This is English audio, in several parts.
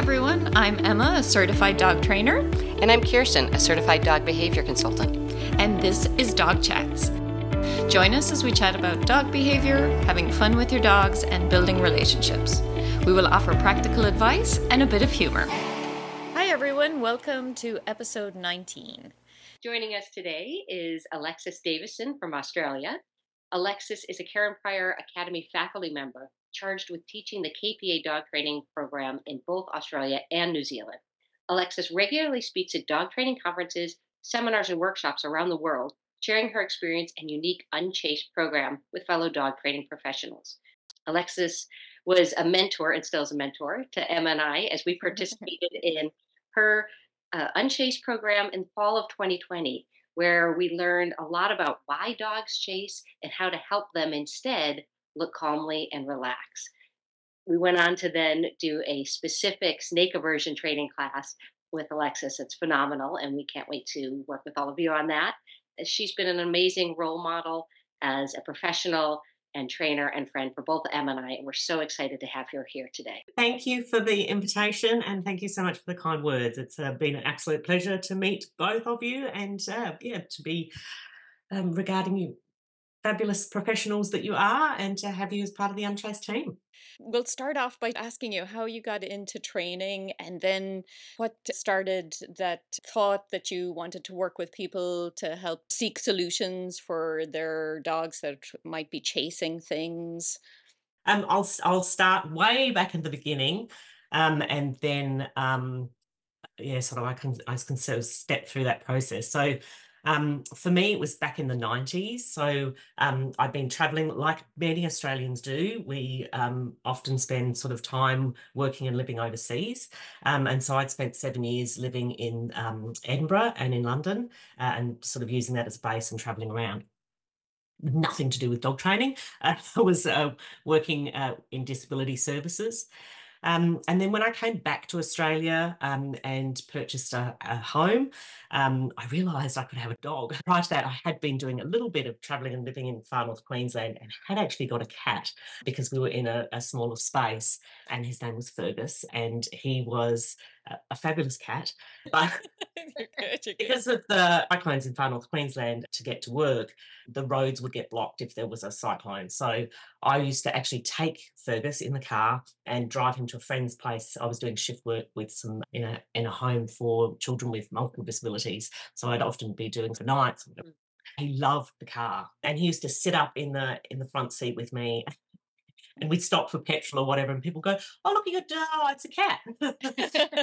everyone. I'm Emma, a certified dog trainer. And I'm Kirsten, a certified dog behavior consultant. And this is Dog Chats. Join us as we chat about dog behavior, having fun with your dogs, and building relationships. We will offer practical advice and a bit of humor. Hi, everyone. Welcome to episode 19. Joining us today is Alexis Davison from Australia. Alexis is a Karen Pryor Academy faculty member charged with teaching the KPA dog training program in both Australia and New Zealand. Alexis regularly speaks at dog training conferences, seminars, and workshops around the world, sharing her experience and unique Unchased program with fellow dog training professionals. Alexis was a mentor and still is a mentor to Emma and I as we participated in her uh, Unchased program in fall of 2020, where we learned a lot about why dogs chase and how to help them instead look calmly and relax. We went on to then do a specific snake aversion training class with Alexis. It's phenomenal, and we can't wait to work with all of you on that. She's been an amazing role model as a professional and trainer and friend for both Emma and I, and we're so excited to have her here today. Thank you for the invitation, and thank you so much for the kind words. It's uh, been an absolute pleasure to meet both of you, and uh, yeah, to be um, regarding you fabulous professionals that you are and to have you as part of the Unchased team. We'll start off by asking you how you got into training and then what started that thought that you wanted to work with people to help seek solutions for their dogs that might be chasing things. Um, I'll I'll start way back in the beginning, um, and then um, yeah, sort of I can I can sort of step through that process. So um, for me, it was back in the 90s. So um, I've been traveling like many Australians do. We um, often spend sort of time working and living overseas. Um, and so I'd spent seven years living in um, Edinburgh and in London uh, and sort of using that as a base and traveling around nothing to do with dog training. Uh, I was uh, working uh, in disability services. Um, and then when I came back to Australia um, and purchased a, a home, um, I realised I could have a dog. Prior to that, I had been doing a little bit of travelling and living in far north Queensland and had actually got a cat because we were in a, a smaller space. And his name was Fergus, and he was a fabulous cat. But because of the cyclones in far north Queensland to get to work, the roads would get blocked if there was a cyclone. So I used to actually take Fergus in the car and drive him to a friend's place. I was doing shift work with some in a in a home for children with multiple disabilities. So I'd often be doing for nights. Mm. He loved the car and he used to sit up in the in the front seat with me and we'd stop for petrol or whatever, and people go, "Oh, look at your dog! It's a cat."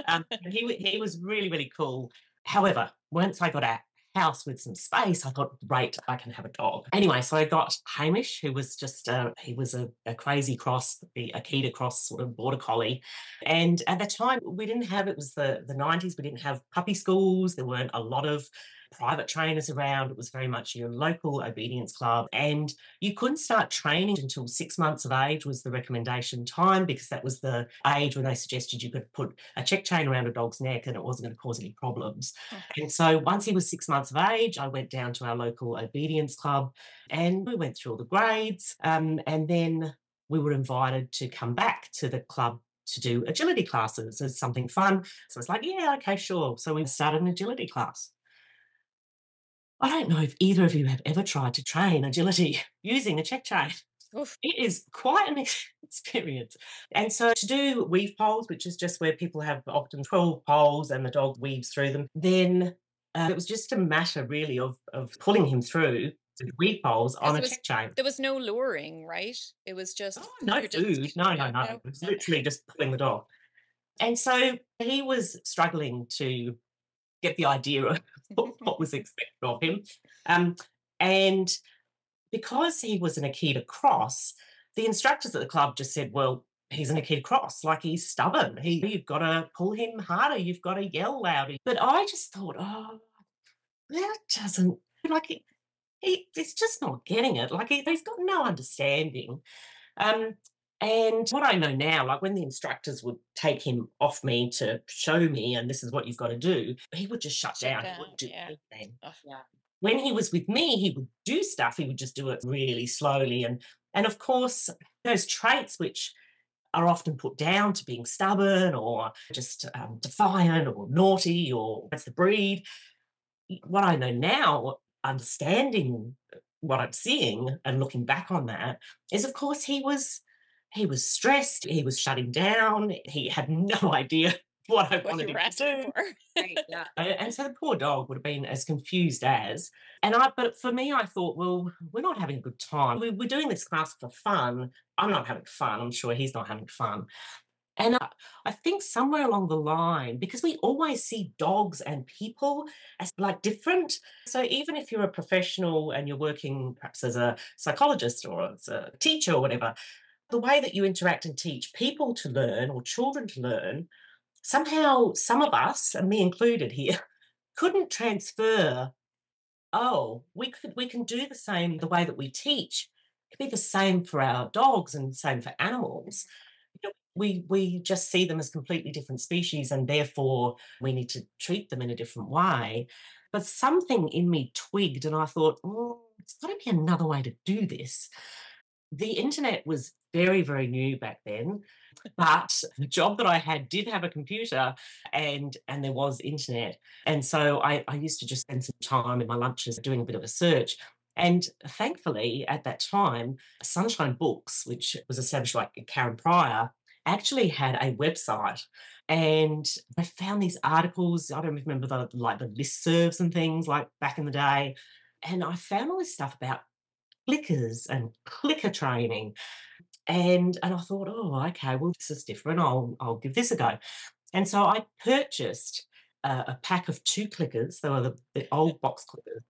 um, he he was really really cool. However, once I got a house with some space, I thought, great, I can have a dog. Anyway, so I got Hamish, who was just a, he was a, a crazy cross, the Akita cross sort of border collie. And at the time, we didn't have, it was the, the 90s, we didn't have puppy schools. There weren't a lot of private trainers around. It was very much your local obedience club. And you couldn't start training until six months of age was the recommendation time because that was the age when they suggested you could put a check chain around a dog's neck and it wasn't going to cause any problems. Okay. And so once he was six months of age, I went down to our local obedience club and we went through all the grades. Um, and then we were invited to come back to the club to do agility classes as something fun. So it's like, yeah, okay, sure. So we started an agility class. I don't know if either of you have ever tried to train agility using a check chain. Oof. It is quite an experience. And so to do weave poles, which is just where people have often 12 poles and the dog weaves through them, then uh, it was just a matter really of, of pulling him through the weave poles on a was, check chain. There was no luring, right? It was just oh, no food. Just, no, no, no. It was literally just pulling the dog. And so he was struggling to get the idea of what was expected of him. Um, and because he was an Akita cross, the instructors at the club just said, well, he's an Akita cross, like he's stubborn. He, you've got to pull him harder. You've got to yell louder. But I just thought, oh, that doesn't, like, he, he, he's just not getting it. Like, he, he's got no understanding. Um, and what I know now, like when the instructors would take him off me to show me, and this is what you've got to do, he would just shut, down. down. He wouldn't do yeah. anything. Oh, yeah. When he was with me, he would do stuff. He would just do it really slowly. And and of course, those traits which are often put down to being stubborn or just um, defiant or naughty or that's the breed. What I know now, understanding what I'm seeing and looking back on that, is of course he was he was stressed, he was shutting down, he had no idea what I wanted him to do. for. Yeah. And so the poor dog would have been as confused as. And I, but for me, I thought, well, we're not having a good time. We, we're doing this class for fun. I'm not having fun. I'm sure he's not having fun. And I, I think somewhere along the line, because we always see dogs and people as like different. So even if you're a professional and you're working perhaps as a psychologist or as a teacher or whatever, the way that you interact and teach people to learn or children to learn somehow some of us, and me included here, couldn't transfer. Oh, we could we can do the same the way that we teach. It could be the same for our dogs and same for animals. You know, We we just see them as completely different species, and therefore we need to treat them in a different way. But something in me twigged, and I thought, oh, it's got to be another way to do this. The internet was very, very new back then but the job that I had did have a computer and and there was internet. And so I, I used to just spend some time in my lunches doing a bit of a search. And thankfully, at that time, Sunshine Books, which was established like Karen Pryor, actually had a website. And I found these articles. I don't remember the like the listservs and things like back in the day. And I found all this stuff about clickers and clicker training and and I thought, oh, okay, well, this is different. I'll I'll give this a go. And so I purchased a, a pack of two clickers. They were the, the old box clickers.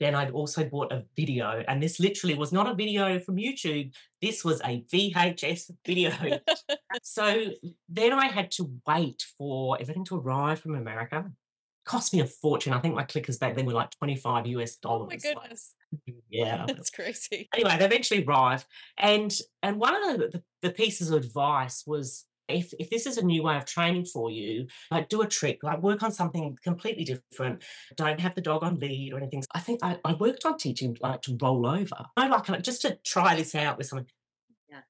Then I'd also bought a video, and this literally was not a video from YouTube. This was a VHS video. so then I had to wait for everything to arrive from America. Cost me a fortune. I think my clickers back then were like 25 US dollars. oh my like, goodness. Mm, yeah. That's crazy. anyway, they eventually arrived, and and one of the, the, the pieces of advice was if if this is a new way of training for you, like do a trick, like work on something completely different. Don't have the dog on lead or anything. I think I, I worked on teaching like to roll over. I like like, just to try this out with something. Yeah.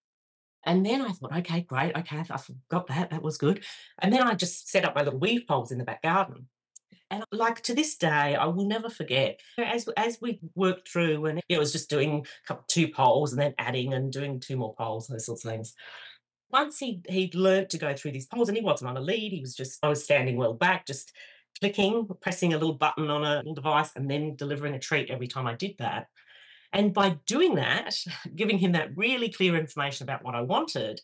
And then I thought, okay, great, okay, I forgot that. That was good. And then I just set up my little weave poles in the back garden. And like to this day, I will never forget as as we worked through, and it was just doing two poles and then adding and doing two more poles and those sorts of things. Once he he'd learnt to go through these poles, and he wasn't on a lead, he was just I was standing well back, just clicking, pressing a little button on a little device, and then delivering a treat every time I did that. And by doing that, giving him that really clear information about what I wanted,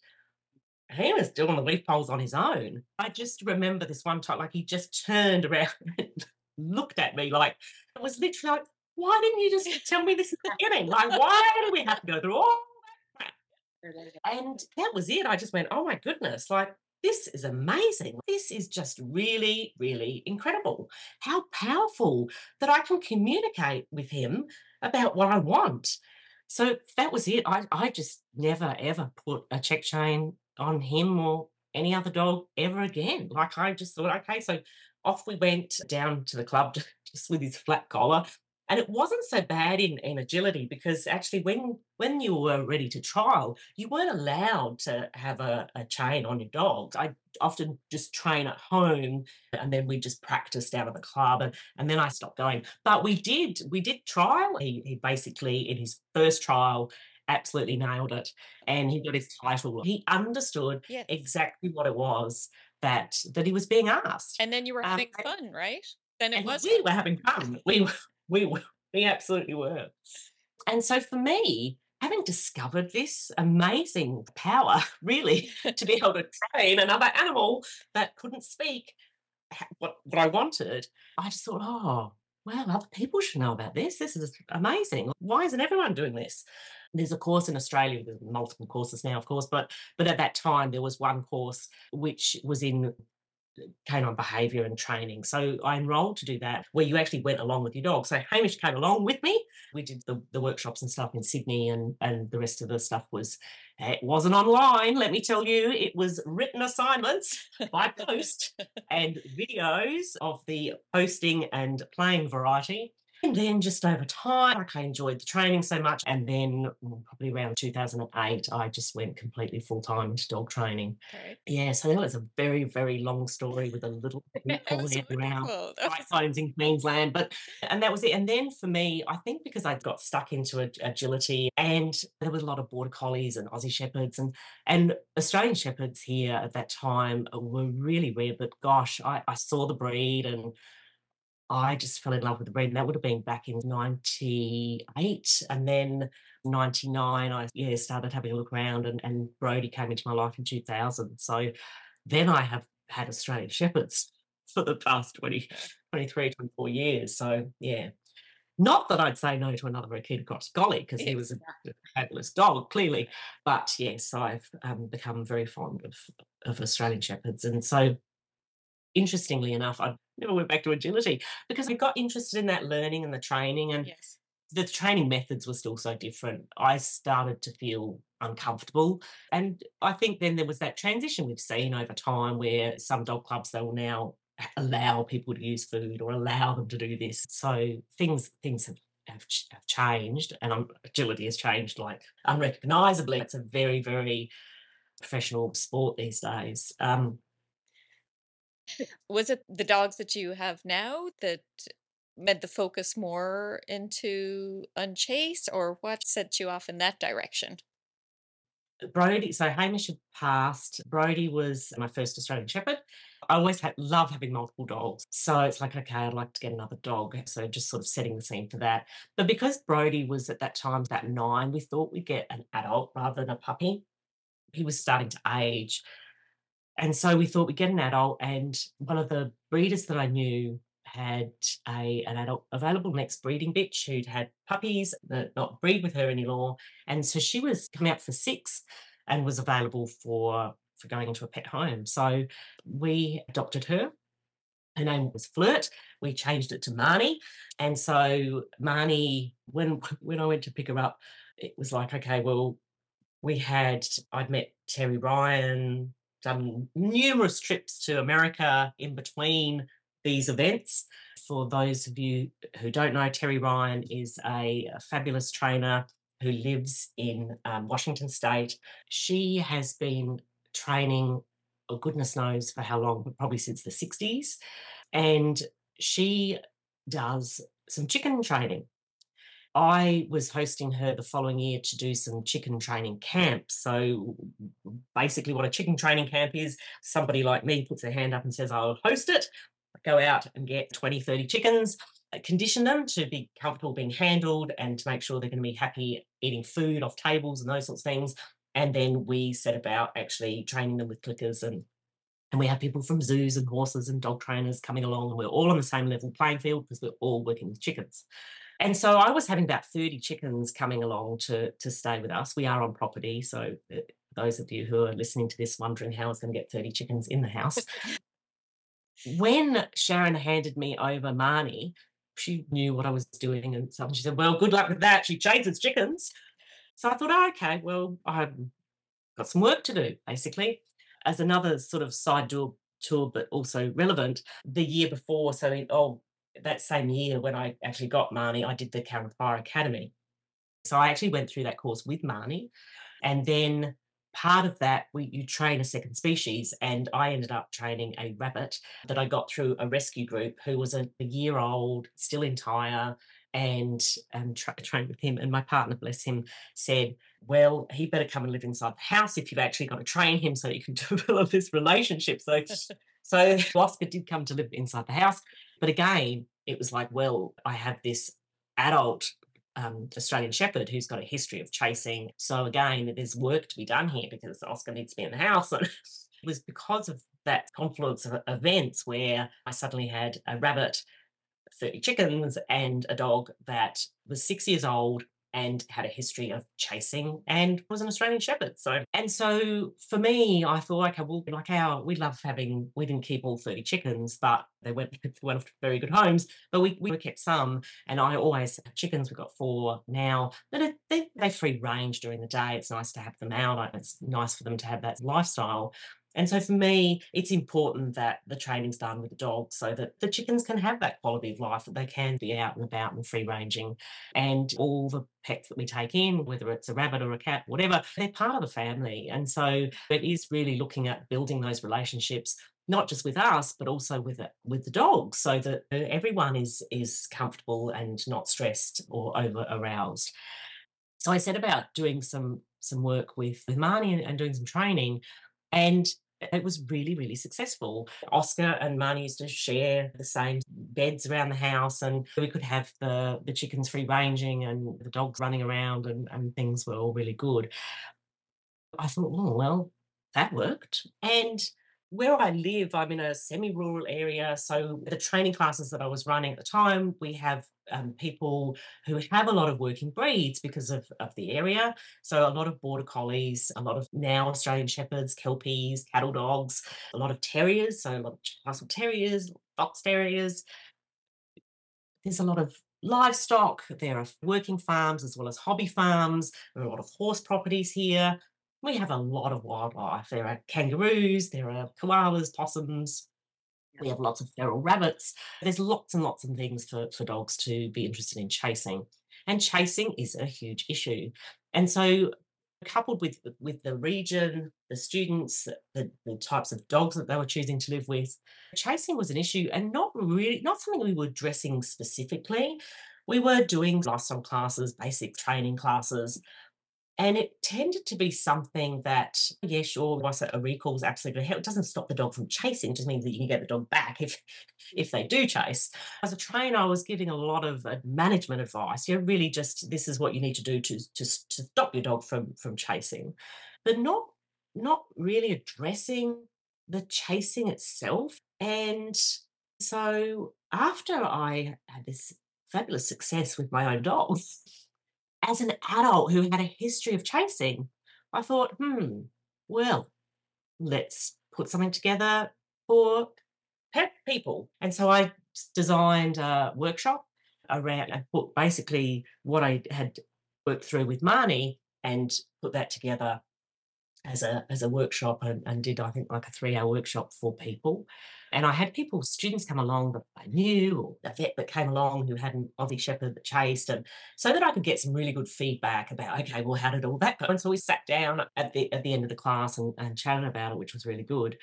he was doing the weave poles on his own. I just remember this one time, like he just turned around and looked at me like it was literally like, why didn't you just tell me this at the beginning? Like, why do we have to go through all? And that was it. I just went, oh my goodness, like this is amazing. This is just really, really incredible. How powerful that I can communicate with him about what I want. So that was it. I, I just never ever put a check chain on him or any other dog ever again. Like I just thought, okay, so off we went down to the club just with his flat collar. And it wasn't so bad in, in agility because actually when when you were ready to trial, you weren't allowed to have a, a chain on your dog. I often just train at home and then we just practiced out of the club and, and then I stopped going. But we did, we did trial. He, he basically in his first trial absolutely nailed it and he got his title. He understood Yes. exactly what it was that that he was being asked. And then you were Um, having and- fun, right? Then it was we were having fun. We were, we were, we absolutely were. And so for me, having discovered this amazing power, really, to be able to train another animal that couldn't speak what, what I wanted, I just thought, oh, well, other people should know about this. This is amazing. Why isn't everyone doing this? There's a course in Australia, there's multiple courses now, of course, but but at that time there was one course which was in canine behaviour and training. So I enrolled to do that, where you actually went along with your dog. So Hamish came along with me. We did the, the workshops and stuff in Sydney, and and the rest of the stuff was it wasn't online. Let me tell you, it was written assignments by post and videos of the posting and playing variety. And then just over time, like I enjoyed the training so much. And then mm, probably around 2008, I just went completely full time into dog training. Okay. Yeah, so that was a very, very long story with a little That's around right zones in Queensland. But and that was it. And then for me, I think because I got stuck into ag- agility and there was a lot of border collies and Aussie shepherds and and Australian shepherds here at that time uh, were really rare. But gosh, I, I saw the breed and I just fell in love with the breed. And that would have been back in 98. And then 99, I yeah, started having a look around and, and Brody came into my life in 2000. So then I have had Australian Shepherds for the past 20, 23, 24 years. So yeah. Not that I'd say no to another Akita Cross Collie, because he was a fabulous dog, clearly. But yes, I've um, become very fond of, of Australian Shepherds. And so interestingly enough, I never went back to agility because I got interested in that learning and the training and Yes. the training methods were still so different. I started to feel uncomfortable. And I think then there was that transition we've seen over time where some dog clubs they will now allow people to use food or allow them to do this. So things things have have, ch- have changed and um, agility has changed like unrecognizably. It's a very, very professional sport these days. Um, Was it the dogs that you have now that meant the focus more into unchased, or what set you off in that direction? Uh, Brody, so Hamish had passed. Brody was my first Australian Shepherd. I always had love having multiple dogs. So it's like, okay, I'd like to get another dog. So just sort of setting the scene for that. But because Brody was at that time about nine, we thought we'd get an adult rather than a puppy. He was starting to age. And so we thought we'd get an adult. And one of the breeders that I knew had a an adult available next breeding bitch who'd had puppies that not breed with her anymore. And so she was coming up for six and was available for for going into a pet home. So we adopted her. Her name was Flirt. We changed it to Marnie. And so Marnie, when when I went to pick her up, it was like, okay, well, we had I'd met Terry Ryan, done numerous trips to America in between these events. For those of you who don't know, Terry Ryan is a, fabulous trainer who lives in um, Washington State. She has been training, oh, goodness knows for how long, but probably since the 60s. And she does some chicken training. I was hosting her the following year to do some chicken training camps. So basically, what a chicken training camp is somebody like me puts their hand up and says, I'll host it, go out and get 20, 30 chickens, uh, condition them to be comfortable being handled and to make sure they're going to be happy eating food off tables and those sorts of things. And then we set about actually training them with clickers and and we have people from zoos and horses and dog trainers coming along, and we're all on the same level playing field because we're all working with chickens. And so I was having about 30 chickens coming along to, to stay with us. We are on property. So, uh, those of you who are listening to this wondering how I was going to get 30 chickens in the house, when Sharon handed me over Marnie, she knew what I was doing. And so she said, Well, good luck with that. She chases chickens. So I thought, oh, okay, well, I've got some work to do, basically. As another sort of side tour, tour but also relevant, the year before, so in, oh, that same year when I actually got Marnie, I did the Karen Pryor Academy. So I actually went through that course with Marnie. And then part of that, we you train a second species. And I ended up training a rabbit that I got through a rescue group who was a, a year old, still entire, and um, tra- trained with him. And my partner, bless him, said, Well, he better come and live inside the house if you've actually got to train him so you can develop this relationship. So, so Oscar did come to live inside the house. But again, it was like, well, I have this adult um, Australian Shepherd who's got a history of chasing. So again, there's work to be done here because Oscar needs to be in the house. And it was because of that confluence of events where I suddenly had a rabbit, 30 chickens, and a dog that was six years old and had a history of chasing and was an Australian Shepherd. So, and so for me, I thought, okay, well, like our, we love having, we didn't keep all 30 chickens, but they went, went off to very good homes, but we, we kept some. And I always have chickens, we've got four now, but it, they, they free range during the day. It's nice to have them out. It's nice for them to have that lifestyle. And so for me, it's important that the training's done with the dogs so that the chickens can have that quality of life, that they can be out and about and free ranging. And all the pets that we take in, whether it's a rabbit or a cat, whatever, they're part of the family. And so it is really looking at building those relationships not just with us but also with it, with the dogs so that uh, everyone is is comfortable and not stressed or over aroused so i set about doing some some work with with marnie and, and doing some training and it was really, really successful. Oscar and Marnie used to share the same beds around the house, and we could have the, the chickens free ranging and the dogs running around, and, and things were all really good. I thought, oh, well, that worked. And where I live, I'm in a semi rural area. So, the training classes that I was running at the time, we have um, people who have a lot of working breeds because of, of the area. So, a lot of border collies, a lot of now Australian shepherds, kelpies, cattle dogs, a lot of terriers. So, a lot of Russell terriers, fox terriers. There's a lot of livestock. There are working farms as well as hobby farms. There are a lot of horse properties here. We have a lot of wildlife. There are kangaroos, there are koalas, possums, we have lots of feral rabbits. There's lots and lots of things for, for dogs to be interested in chasing. And chasing is a huge issue. And so coupled with with the region, the students, the, the types of dogs that they were choosing to live with, chasing was an issue and not really not something we were addressing specifically. We were doing lifestyle classes, basic training classes, and it tended to be something that, yeah, sure, was a recall is absolutely help. It doesn't stop the dog from chasing, it just means that you can get the dog back if if they do chase. As a trainer, I was giving a lot of uh, management advice. You know, really just this is what you need to do to, to, to stop your dog from from chasing. But not not really addressing the chasing itself. And so after I had this fabulous success with my own dog, as an adult who had a history of chasing, I thought, hmm, well, let's put something together for pet people. And so I designed a workshop around, I put basically what I had worked through with Marnie and put that together as a as a workshop and, and did I think like a three hour workshop for people. And I had people, students come along that I knew, or a vet that came along who had an Aussie Shepherd that chased, and so that I could get some really good feedback about, okay, well, how did all that go? And so we sat down at the at the end of the class and, and chatted about it, which was really good.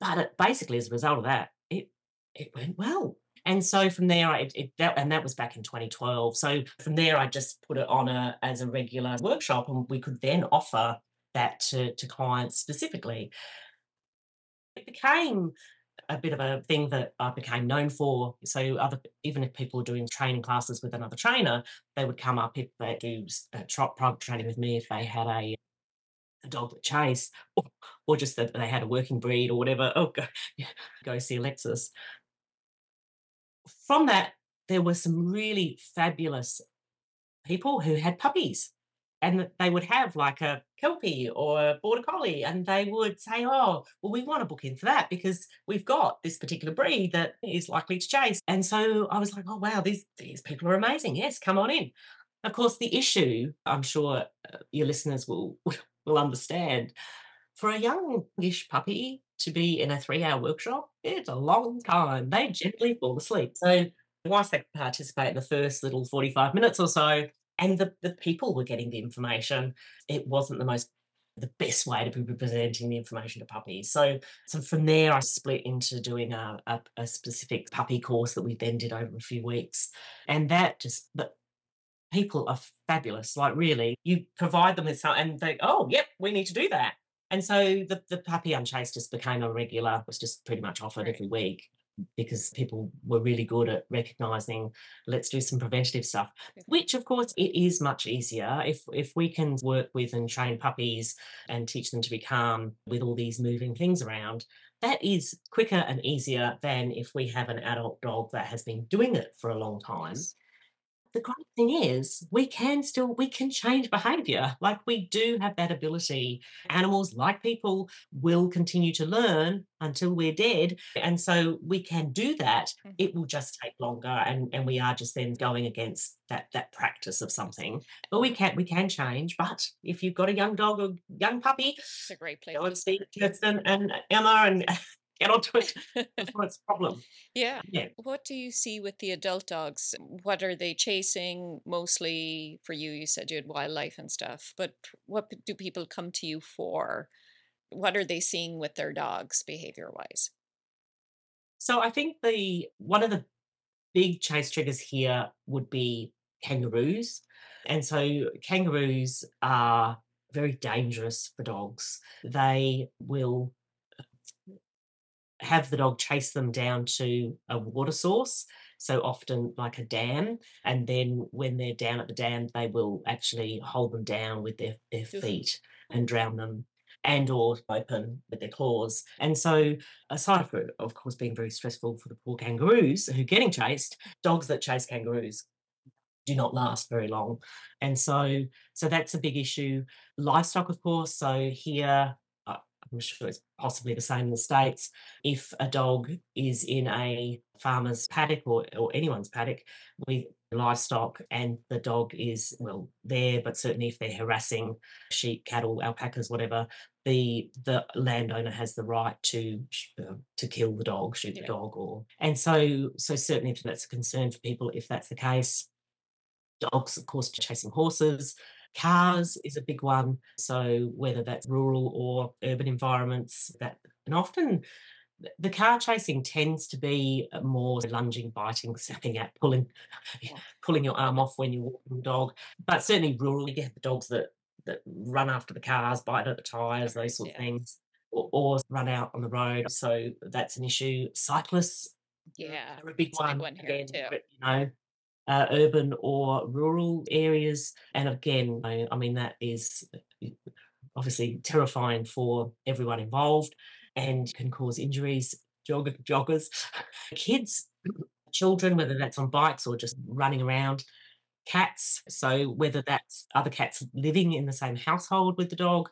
But it, basically, as a result of that, it it went well. And so from there, I it, that, and that was back in 2012. So from there, I just put it on a as a regular workshop, and we could then offer that to, to clients specifically. It became a bit of a thing that I became known for. So other even if people were doing training classes with another trainer, they would come up if they do uh, private training with me if they had a a dog that chased, or, or just that they had a working breed or whatever. Oh, go, go see Alexis. From that, there were some really fabulous people who had puppies and they would have like a kelpie or a border collie and they would say oh well we want to book in for that because we've got this particular breed that is likely to chase. And so i was like oh wow these these people are amazing. Yes come on in. Of course the issue i'm sure uh, your listeners will will understand for a youngish puppy to be in a three hour workshop it's a long time. They generally fall asleep. So once they participate in the first little 45 minutes or so and the, the people were getting the information. It wasn't the most the best way to be presenting the information to puppies. So, so from there, I split into doing a, a, a, specific puppy course that we then did over a few weeks. And that just, but people are fabulous. Like, really, you provide them with something and they, oh, yep, we need to do that. And so the, the puppy unchased just became a regular, was just pretty much offered every week because people were really good at recognizing let's do some preventative stuff which of course it is much easier if if we can work with and train puppies and teach them to be calm with all these moving things around. That is quicker and easier than if we have an adult dog that has been doing it for a long time the great thing is we can still we can change behavior like we do have that ability animals like people will continue to learn until we're dead and so we can do that Mhm. it will just take longer and and we are just then going against that that practice of something but we can we can change but if you've got a young dog or young puppy It's a great place. go to and see start. Kirsten and Emma and get onto it before it's problem Yeah. yeah What do you see with the adult dogs? What are they chasing mostly for you? You said you had wildlife and stuff, but what do people come to you for? What are they seeing with their dogs behavior wise? So I think the one of the big chase triggers here would be kangaroos. And so kangaroos are very dangerous for dogs. They will have the dog chase them down to a water source, so often like a dam. And then when they're down at the dam, they will actually hold them down with their, their feet and drown them and or open with their claws. And so aside from of course being very stressful for the poor kangaroos who are getting chased, dogs that chase kangaroos do not last very long. And so so that's a big issue. Livestock, of course. So here I'm sure it's possibly the same in the States. If a dog is in a farmer's paddock or, or anyone's paddock with livestock and the dog is, well, there, but certainly if they're harassing sheep, cattle, alpacas, whatever, the the landowner has the right to uh, to kill the dog, shoot the dog, or and so so certainly if that's a concern for people, if that's the case, dogs, of course, chasing horses. Cars is a big one. So whether that's rural or urban environments, that and often the car chasing tends to be more lunging, biting, snapping at, pulling, pulling your arm off when you're walking the dog. But certainly rural, you get the dogs that that run after the cars, bite at the tires, those sort of things, or, or run out on the road. So that's an issue. Cyclists Yeah. are a big one, one here again, too. but, you know, uh, urban or rural areas. And again, I, I mean, that is uh, obviously terrifying for everyone involved and can cause injuries. Jog- joggers, kids, children, whether that's on bikes or just running around, cats. So whether that's other cats living in the same household with the dog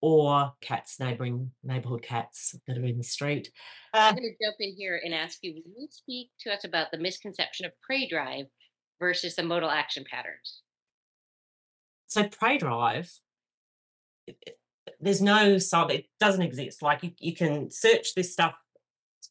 or cats, neighbouring neighbourhood cats that are in the street. Uh, I'm going to jump in here and ask you will you speak to us about the misconception of prey drive versus the modal action patterns? so prey drive it- it- there's no sub it doesn't exist. Like you, you can search this stuff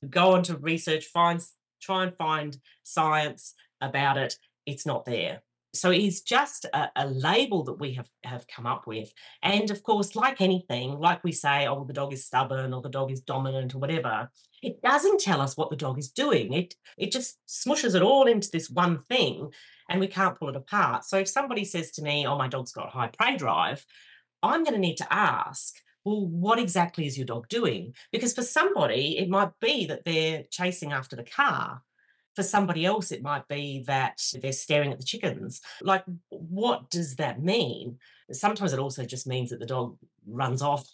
go on to research find try and find science about it. It's not there. So it's just a, a label that we have have come up with. And of course like anything like we say oh the dog is stubborn or the dog is dominant or whatever it doesn't tell us what the dog is doing it it just smushes it all into this one thing and we can't pull it apart so if somebody says to me oh my dog's got high prey drive I'm going to need to ask, well, what exactly is your dog doing? Because for somebody, it might be that they're chasing after the car. For somebody else, it might be that they're staring at the chickens. Like, what does that mean? Sometimes it also just means that the dog runs off,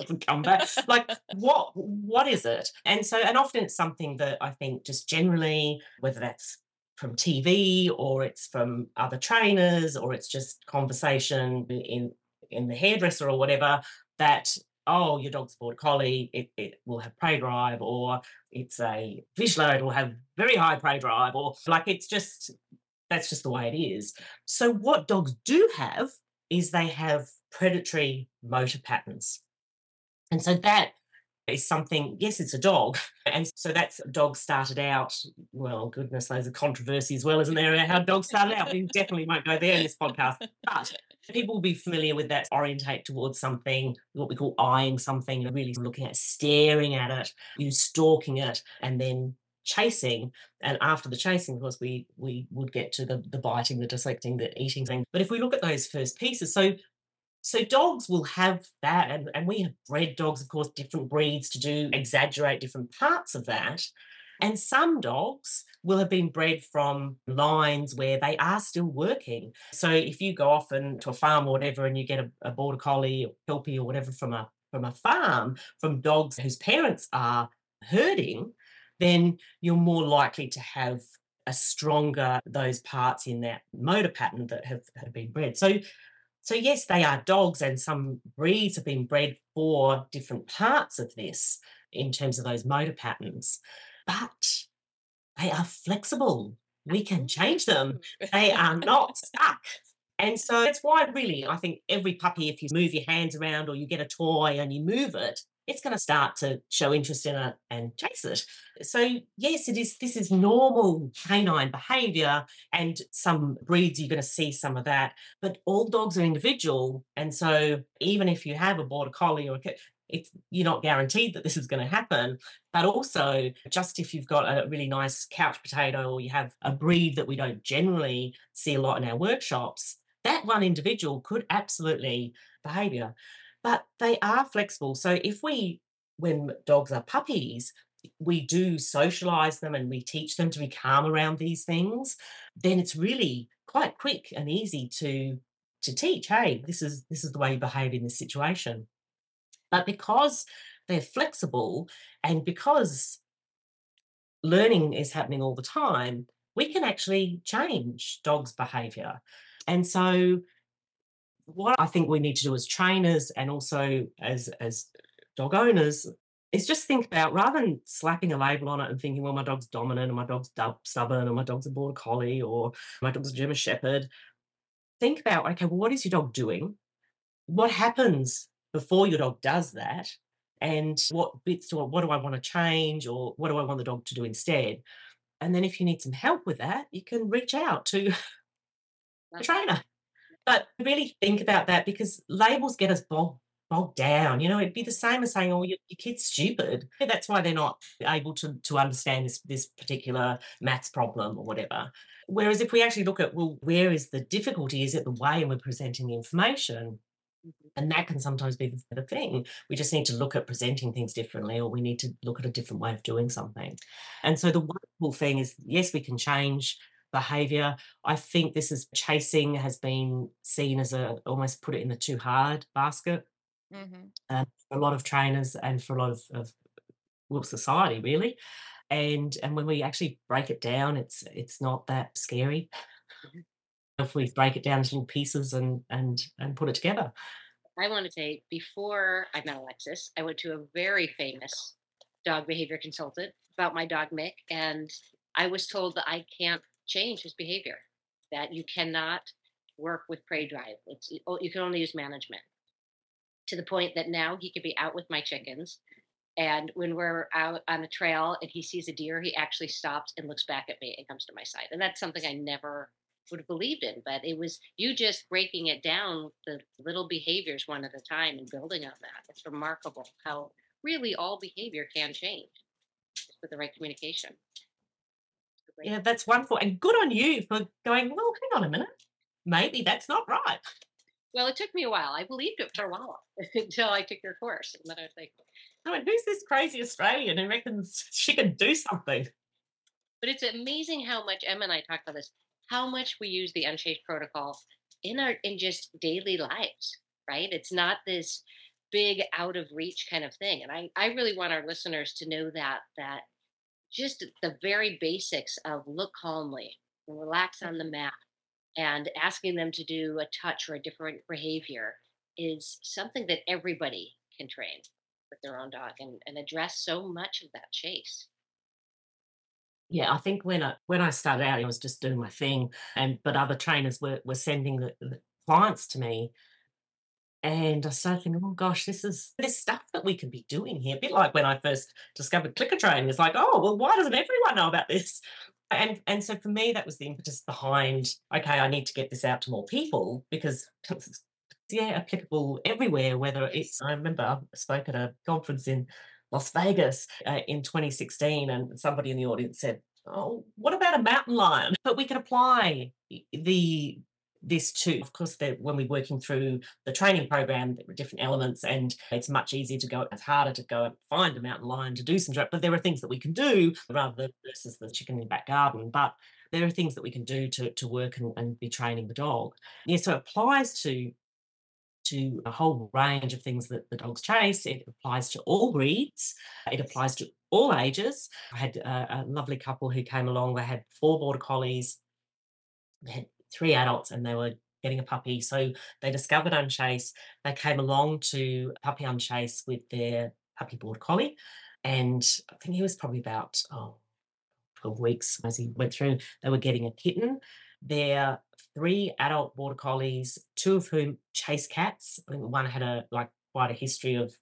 doesn't come back. like, what what is it? And so, and often it's something that I think just generally, whether that's from TV or it's from other trainers or it's just conversation in in the hairdresser or whatever that oh your dog's a border collie it, it will have prey drive or it's a fish load will have very high prey drive or like it's just that's just the way it is so what dogs do have is they have predatory motor patterns and so that is something yes it's a dog. And so that's dog started out well goodness there's a controversy as well isn't there how dogs started out? We definitely won't go there in this podcast. But people will be familiar with that orientate towards something what we call eyeing something really looking at staring at it you stalking it and then chasing. And after the chasing of course we we would get to the the biting the dissecting the eating thing. But if we look at those first pieces so so dogs will have that and, and we have bred dogs of course different breeds to do exaggerate different parts of that and some dogs will have been bred from lines where they are still working. So if you go off and to a farm or whatever and you get a, a border collie or kelpie or whatever from a from a farm from dogs whose parents are herding, then you're more likely to have a stronger those parts in that motor pattern that have, have been bred. So so yes, they are dogs, and some breeds have been bred for different parts of this in terms of those motor patterns, but they are flexible. We can change them. Mm. They are not stuck. And so that's why, really, I think every puppy, if you move your hands around or you get a toy and you move it, it's going to start to show interest in it and chase it. So yes, it is. This is normal canine behaviour, and some breeds you're going to see some of that. But all dogs are individual, and so even if you have a border collie or a it's you're not guaranteed that this is going to happen but also just if you've got a really nice couch potato or you have a breed that we don't generally see a lot in our workshops that one individual could absolutely behavior but they are flexible so if we when dogs are puppies we do socialize them and we teach them to be calm around these things then it's really quite quick and easy to to teach hey this is this is the way you behave in this situation but because they're flexible and because learning is happening all the time, we can actually change dogs' behavior. And so, what I think we need to do as trainers and also as, as dog owners is just think about rather than slapping a label on it and thinking, well, my dog's dominant or my dog's stubborn or my dog's a border collie or my dog's a German shepherd. Think about, okay, well, what is your dog doing? What happens before your dog does that and what bits do I, what do I want to change or what do I want the dog to do instead? And then if you need some help with that, you can reach out to a trainer. But really think about that because labels get us bogged, bogged down. You know, it'd be the same as saying, oh, your, your kid's stupid. That's why they're not able to, to understand this, this particular maths problem or whatever. Whereas if we actually look at, well, where is the difficulty? Is it the way we're presenting the information? Mm-hmm. And that can sometimes be the thing. We just need to look at presenting things differently, or we need to look at a different way of doing something. And so the wonderful thing is, yes, we can change behavior. I think this is chasing has been seen as a almost put it in the too hard basket. Mm-hmm. Um, for a lot of trainers and for a lot of, of well, society really. And and when we actually break it down, it's it's not that scary. Mm-hmm if we break it down into little pieces and and and put it together. I want to say before I met Alexis, I went to a very famous dog behavior consultant about my dog Mick, and I was told that I can't change his behavior, that you cannot work with prey drive. It's oh, you can only use management. To the point that now he could be out with my chickens, and when we're out on a trail and he sees a deer, he actually stops and looks back at me and comes to my side. And that's something I never would have believed in. But it was you just breaking it down, the little behaviors one at a time, and building on that. It's remarkable how really all behavior can change with the right communication. Yeah, that's wonderful. And good on you for going, well, hang on a minute. Maybe that's not right. Well, it took me a while. I believed it for a while until I took your course. And then I was like, I mean, who's this crazy Australian who reckons she can do something? But it's amazing how much Emma and I talked about this how much we use the unchased protocol in our in just daily lives right it's not this big out of reach kind of thing and i i really want our listeners to know that that just the very basics of look calmly relax on the mm-hmm. mat and asking them to do a touch or a different behavior is something that everybody can train with their own dog and, and address so much of that chase. Yeah, I think when I when I started out, I was just doing my thing, and but other trainers were were sending the, the clients to me, and I started thinking, oh gosh, this is this stuff that we could be doing here. A bit like when I first discovered clicker training. It's like, oh well, why doesn't everyone know about this? And and so for me, that was the impetus behind. Okay, I need to get this out to more people because it's yeah, applicable everywhere. Whether it's I remember I spoke at a conference in Las Vegas uh, in 2016, and somebody in the audience said, "Oh, what about a mountain lion?" But we can apply the this too. Of course, that when we're working through the training program, there are different elements, and it's much easier to go. It's harder to go and find a mountain lion to do some. But there are things that we can do rather than versus the chicken in the back garden. But there are things that we can do to to work and, and be training the dog. Yeah, so it applies to to a whole range of things that the dogs chase. It applies to all breeds. It applies to all ages. I had a, a lovely couple who came along. They had four border collies. They had three adults, and they were getting a puppy. So they discovered Unchase. They came along to Puppy Unchase with their puppy border collie. And I think he was probably about oh, 12 weeks as he went through. They were getting a kitten. Their three adult border collies, two of whom chase cats. I think one had a like quite a history of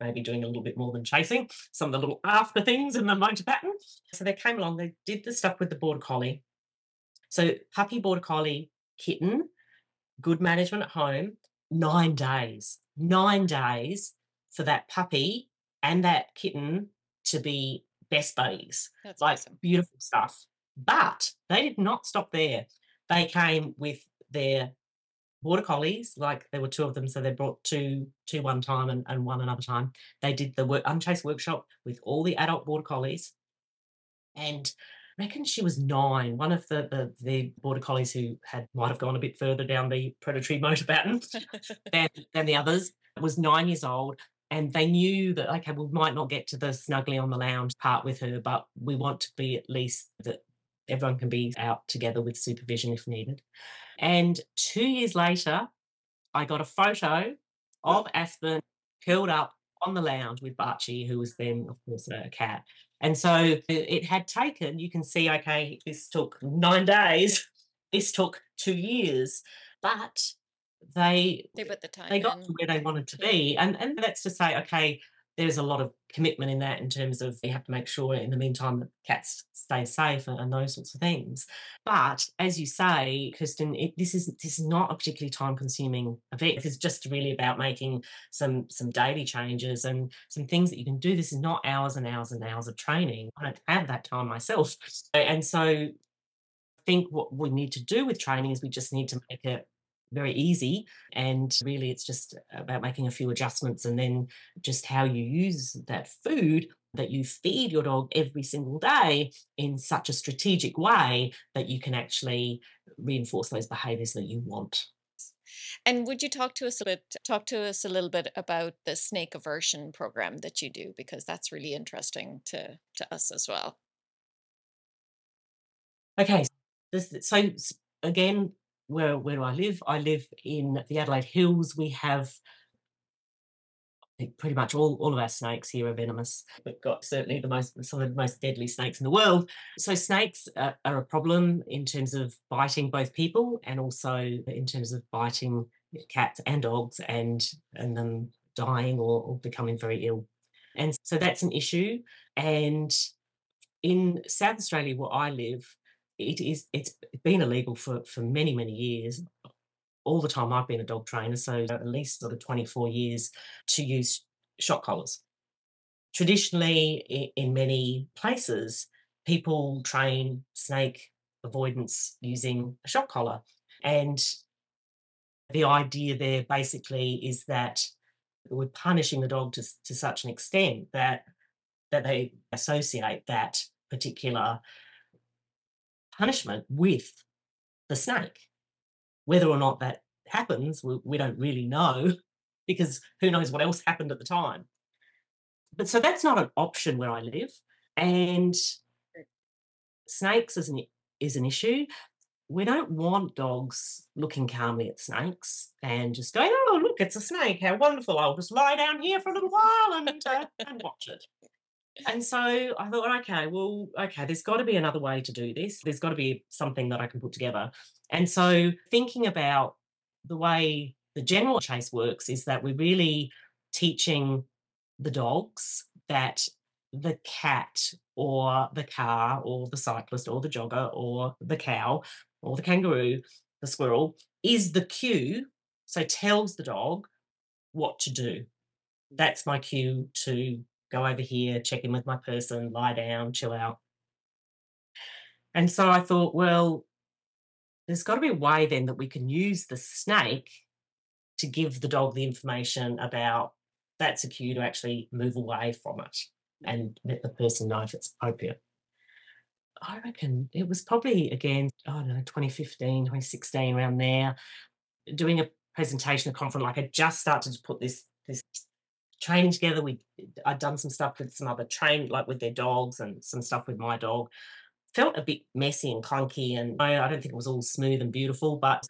maybe doing a little bit more than chasing, some of the little after things in the motor pattern. So they came along, they did the stuff with the border collie. So puppy border collie kitten, good management at home, nine days, nine days for that puppy and that kitten to be best buddies. That's like awesome. beautiful stuff. But they did not stop there. They came with their border collies, like there were two of them, so they brought two two one time and, and one another time. They did the work unchased workshop with all the adult border collies. And I reckon she was nine. One of the, the the border collies who had might have gone a bit further down the predatory motor pattern than, than the others was nine years old and they knew that okay we might not get to the snuggly on the lounge part with her but we want to be at least that everyone can be out together with supervision if needed and two years later i got a photo of aspen curled up on the lounge with Barchi, who was then of course a cat and so it had taken you can see okay this took nine days this took two years but they They put the time they got in. to where they wanted to be. And and that's to say, okay, there's a lot of commitment in that in terms of you have to make sure in the meantime that cats stay safe and, and those sorts of things. But as you say, Kirsten, it, this is this is not a particularly time consuming event. It's just really about making some some daily changes and some things that you can do. This is not hours and hours and hours of training. I don't have that time myself. And so I think what we need to do with training is we just need to make it very easy and really it's just about making a few adjustments and then just how you use that food that you feed your dog every single day in such a strategic way that you can actually reinforce those behaviors that you want And would you talk to us a bit talk to us a little bit about the snake aversion program that you do because that's really interesting to to us as well. okay this, so again where where do i live i live in the adelaide hills we have pretty much all, all of our snakes here are venomous. We've got certainly the most some of the most deadly snakes in the world. So snakes are, are a problem in terms of biting both people and also in terms of biting cats and dogs and and them dying or, or becoming very ill. And so that's an issue. And in South Australia, where I live, it is it's been illegal for for many many years all the time I've been a dog trainer, so at least sort of 24 years to use shock collars. Traditionally, in many places, people train snake avoidance using a shock collar. And the idea there basically is that we're punishing the dog to, to such an extent that that they associate that particular punishment with the snake. Whether or not that happens, we, we don't really know because who knows what else happened at the time. But so that's not an option where I live. And snakes is an, is an issue. We don't want dogs looking calmly at snakes and just going, oh, look, it's a snake. How wonderful. I'll just lie down here for a little while and, uh, and watch it. And so I thought, okay, well, okay, there's got to be another way to do this. There's got to be something that I can put together. And so thinking about the way the general chase works is that we're really teaching the dogs that the cat or the car or the cyclist or the jogger or the cow or the kangaroo, the squirrel is the cue. So tells the dog what to do. Mm. That's my cue to go over here, check in with my person, lie down, chill out. And so I thought, well, there's got to be a way then that we can use the snake to give the dog the information about that's a cue to actually move away from it and let the person know if it's appropriate. I reckon it was probably again, I don't know, 2015, 2016, around there, doing a presentation, a conference, like I just started to put this this training together. We I'd done some stuff with some other train, like with their dogs and some stuff with my dog. Felt a bit messy and clunky, and I, I don't think it was all smooth and beautiful, but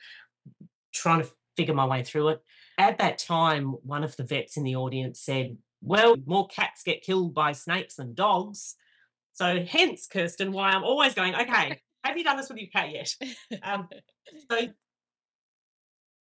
trying to figure my way through it. At that time, one of the vets in the audience said, Well, more cats get killed by snakes than dogs. So, hence, Kirsten, why I'm always going, Okay, have you done this with your cat yet? Um, so,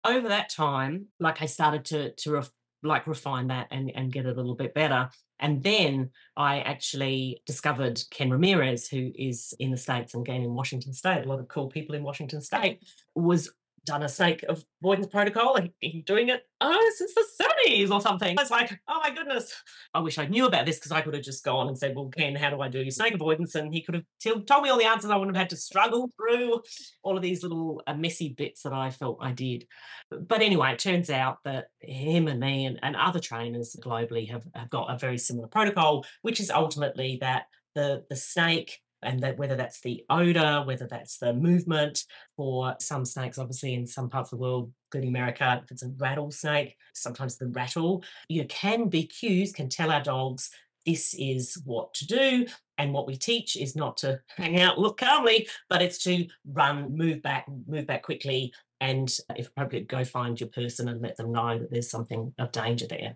over that time, like I started to to ref, like refine that and and get it a little bit better. And then I actually discovered Ken Ramirez, who is in the States and again in Washington State. A lot of cool people in Washington State was done a snake avoidance protocol and been doing it oh since the 70s or something. It's like, oh my goodness. I wish I knew about this because I could have just gone and said, well, Ken, how do I do snake avoidance? And he could have t- told me all the answers. I wouldn't have had to struggle through all of these little uh, messy bits that I felt I did. But anyway, it turns out that him and me and, and other trainers globally have, have got a very similar protocol, which is ultimately that the, the snake and that whether that's the odor, whether that's the movement, for some snakes, obviously in some parts of the world, including America, if it's a rattlesnake, sometimes the rattle, you can be cues, can tell our dogs this is what to do. And what we teach is not to hang out, look calmly, but it's to run, move back, move back quickly, and if appropriate, go find your person and let them know that there's something of danger there.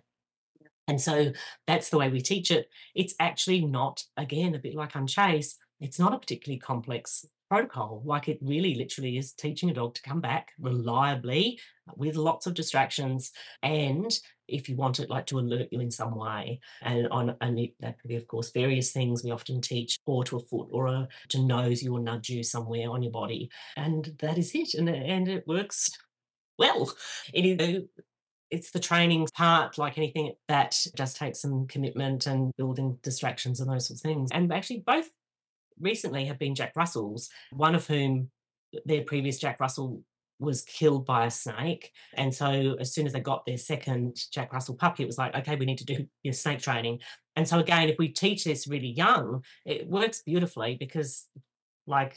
And so that's the way we teach it. It's actually not, again, a bit like Unchase, it's not a particularly complex protocol. Like it really literally is teaching a dog to come back reliably uh, with lots of distractions. And if you want it like to alert you in some way, and on and it, that could be, of course, various things. We often teach or to a foot or a, to nose you or nudge you somewhere on your body. And that is it. And, and it works well. It is it's the training part, like anything that just takes some commitment and building distractions and those sorts of things. And actually, both recently have been Jack Russells, one of whom their previous Jack Russell was killed by a snake. And so as soon as they got their second Jack Russell puppy, it was like, okay, we need to do snake training. And so again, if we teach this really young, it works beautifully because like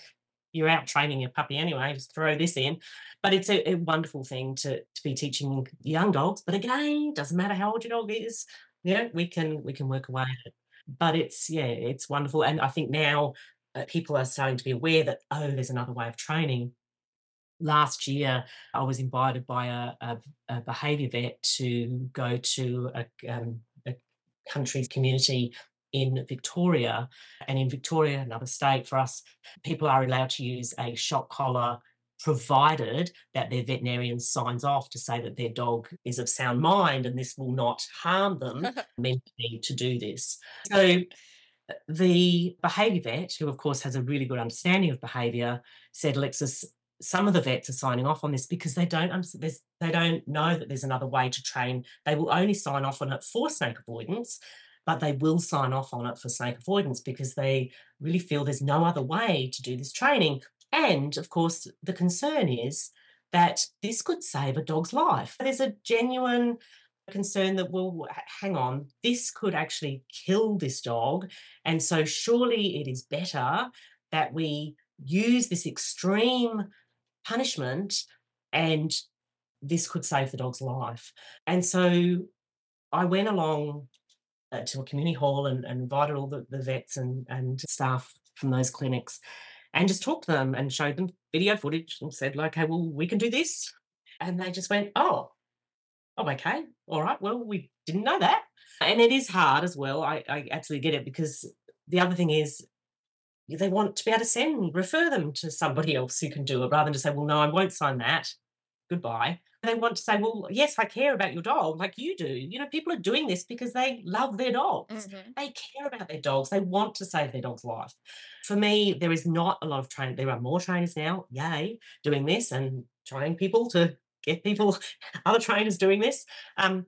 you're out training your puppy anyway, just throw this in. But it's a, a wonderful thing to, to be teaching young dogs. But again, doesn't matter how old your dog is, you know, we can we can work away at it but it's yeah it's wonderful and i think now uh, people are starting to be aware that oh there's another way of training last year i was invited by a, a, a behavior vet to go to a, um, a country's community in Victoria. And in Victoria, another state for us, people are allowed to use a shock collar provided that their veterinarian signs off to say that their dog is of sound mind and this will not harm them mentally to do this. So the behaviour vet, who of course has a really good understanding of behaviour, said, Alexis, some of the vets are signing off on this because they don't they don't know that there's another way to train. They will only sign off on it for snake avoidance, but they will sign off on it for snake avoidance because they really feel there's no other way to do this training. And of course, the concern is that this could save a dog's life. There's a genuine concern that, well, hang on, this could actually kill this dog. And so, surely it is better that we use this extreme punishment and this could save the dog's life. And so, I went along uh, to a community hall and, and invited all the, the vets and, and staff from those clinics and just talked to them and showed them video footage and said, like, okay, well, we can do this. And they just went, oh, oh, okay, all right, well, we didn't know that. And it is hard as well. I, I absolutely get it because the other thing is they want to be able to send, refer them to somebody else who can do it rather than just say, well, no, I won't sign that. Goodbye they want to say, well, yes, I care about your dog like you do. You know, people are doing this because they love their dogs. Mm-hmm. They care about their dogs. They want to save their dog's life. For me, there is not a lot of training. There are more trainers now, yay, doing this and trying people to get people, other trainers doing this. Um,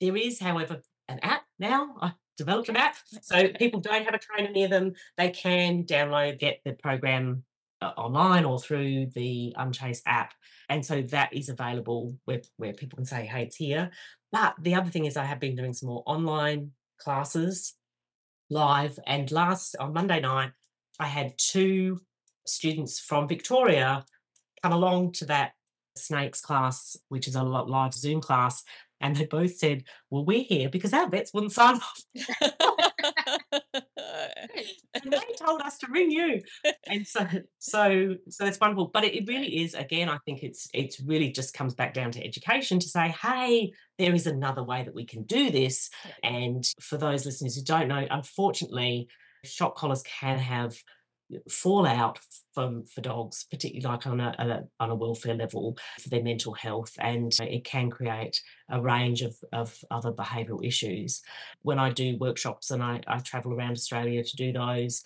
there is, however, an app now. I developed an app. So people don't have a trainer near them. They can download, get the program Uh, online or through the um, Unchase app. And so that is available where, where people can say, hey, it's here. But the other thing is, I have been doing some more online classes live. And last on Monday night, I had two students from Victoria come along to that snakes class, which is a lot live Zoom class, and they both said, Well, we're here because our vets wouldn't sign off. And they told us to ring you. And so so so that's wonderful. But it, it really is, again, I think it's it's really just comes back down to education to say, hey, there is another way that we can do this. And for those listeners who don't know, unfortunately, shock collars can have fallout from for dogs, particularly like on a, on a welfare level for their mental health, and uh, it can create a range of, of other behavioural issues. When I do workshops and I, I travel around Australia to do those,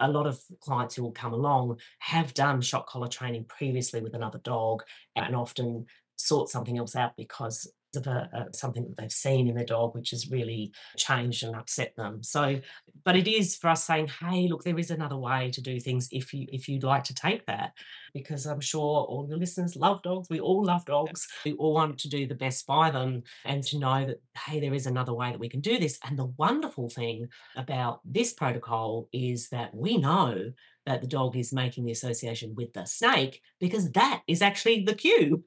a lot of clients who will come along have done shock collar training previously with another dog and often sort something else out because of a, a, something that they've seen in their dog, which has really changed and upset them. So, but it is for us saying, hey, look, there is another way to do things if you if you'd like to take that, because I'm sure all the listeners love dogs. We all love dogs. We all want to do the best by them, and to know that hey, there is another way that we can do this. And the wonderful thing about this protocol is that we know that the dog is making the association with the snake because that is actually the cue.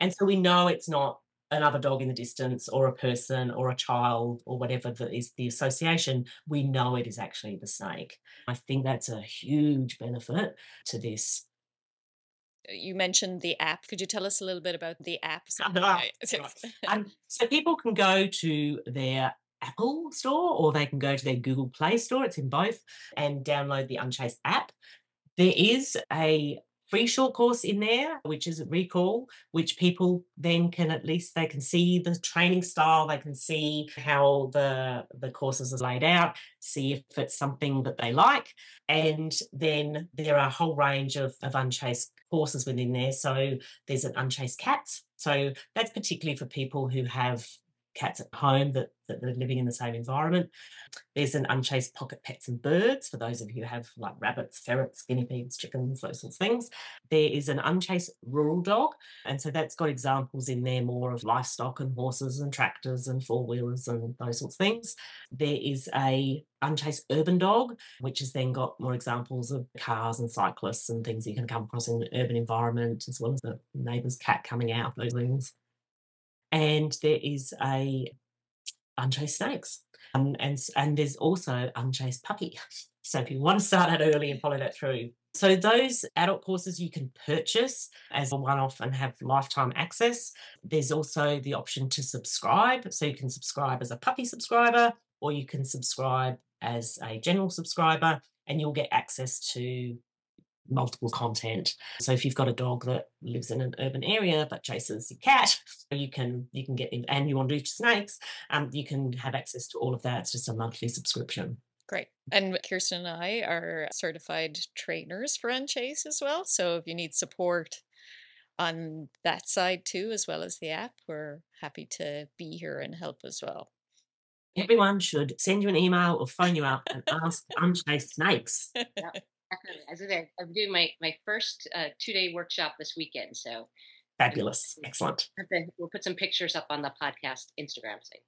And so we know it's not another dog in the distance or a person or a child or whatever that is the association, we know it is actually the snake. I think that's a huge benefit to this. Uh, you mentioned the app. Could you tell us a little bit about the app? um, so people can go to their Apple store or they can go to their Google Play store. It's in both and download the Unchased app. There is a free short course in there, which is a Recall, which people then can at least they can see the training style, they can see how the the courses are laid out, see if it's something that they like, and then there are a whole range of, of unchased courses within there. So there's an unchased cats. So that's particularly for people who have cats at home that, that are living in the same environment. There's an unchased pocket pets and birds for those of you who have like rabbits, ferrets, guinea pigs, chickens, those sorts of things. There is an unchased rural dog. And so that's got examples in there more of livestock and horses and tractors and four wheelers and those sorts of things. There is a unchased urban dog, which has then got more examples of cars and cyclists and things you can come across in an urban environment, as well as the neighbour's cat coming out, those things and there is a unchased snakes. Um, and and there's also unchased puppy. So if you want to start out early and follow that through. So those adult courses you can purchase as a one-off and have lifetime access. There's also the option to subscribe. So you can subscribe as a puppy subscriber or you can subscribe as a general subscriber and you'll get access to multiple content. So if you've got a dog that lives in an urban area but chases your cat, you can you can get in, and you want to do snakes, um, you can have access to all of that. It's just a monthly subscription. Great. And Kirsten and I are certified trainers for Unchase as well. So if you need support on that side too, as well as the app, we're happy to be here and help as well. Everyone should send you an email or phone you up and ask Unchased Snakes. As I said, I'm doing my my first uh, two day workshop this weekend. So fabulous, excellent. We'll put some pictures up on the podcast Instagram site.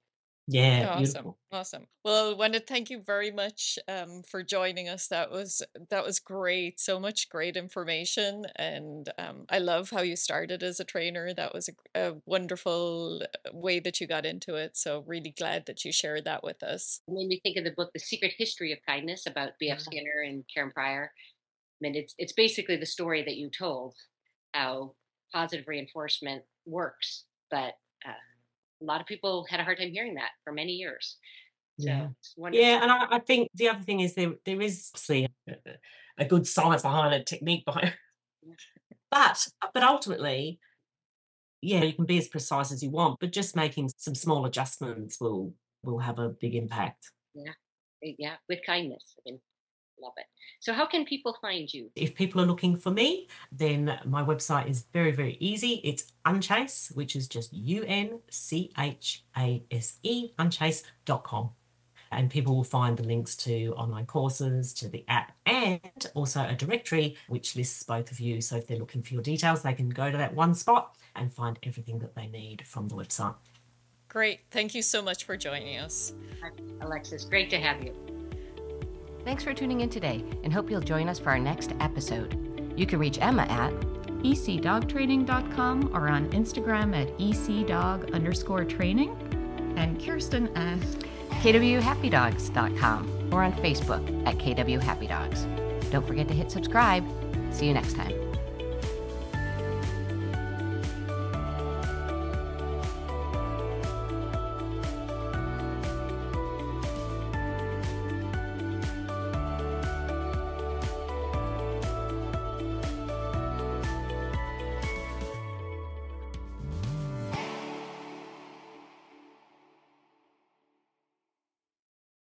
Yeah, awesome, beautiful. awesome. Well, I want to thank you very much um, for joining us. That was that was great. So much great information, and um, I love how you started as a trainer. That was a, a, wonderful uh, way that you got into it. So really glad that you shared that with us. It made me think of the book, The Secret History of Kindness, about B.F. Mm-hmm. Skinner and Karen Pryor. I mean, it's it's basically the story that you told, how positive reinforcement works, but uh, a lot of people had a hard time hearing that for many years. So yeah, yeah, and I, I, think the other thing is there there is obviously a, good science behind it, technique behind it. But but ultimately, yeah, you can be as precise as you want, but just making some small adjustments will will have a big impact. Yeah, yeah, with kindness. I mean, love it. So, how can people find you? If people are looking for me, then my website is very, very easy. It's Unchase, which is just U N C H A S E, unchase.com. And people will find the links to online courses, to the app, and also a directory which lists both of you. So, if they're looking for your details, they can go to that one spot and find everything that they need from the website. Great. Thank you so much for joining us. Alexis, great to have you. Thanks for tuning in today and hope you'll join us for our next episode. You can reach Emma at ecdogtraining.com or on Instagram at ecdog underscore training. And Kirsten at kwhappydogs.com or on Facebook at kwhappydogs. Don't forget to hit subscribe. See you next time.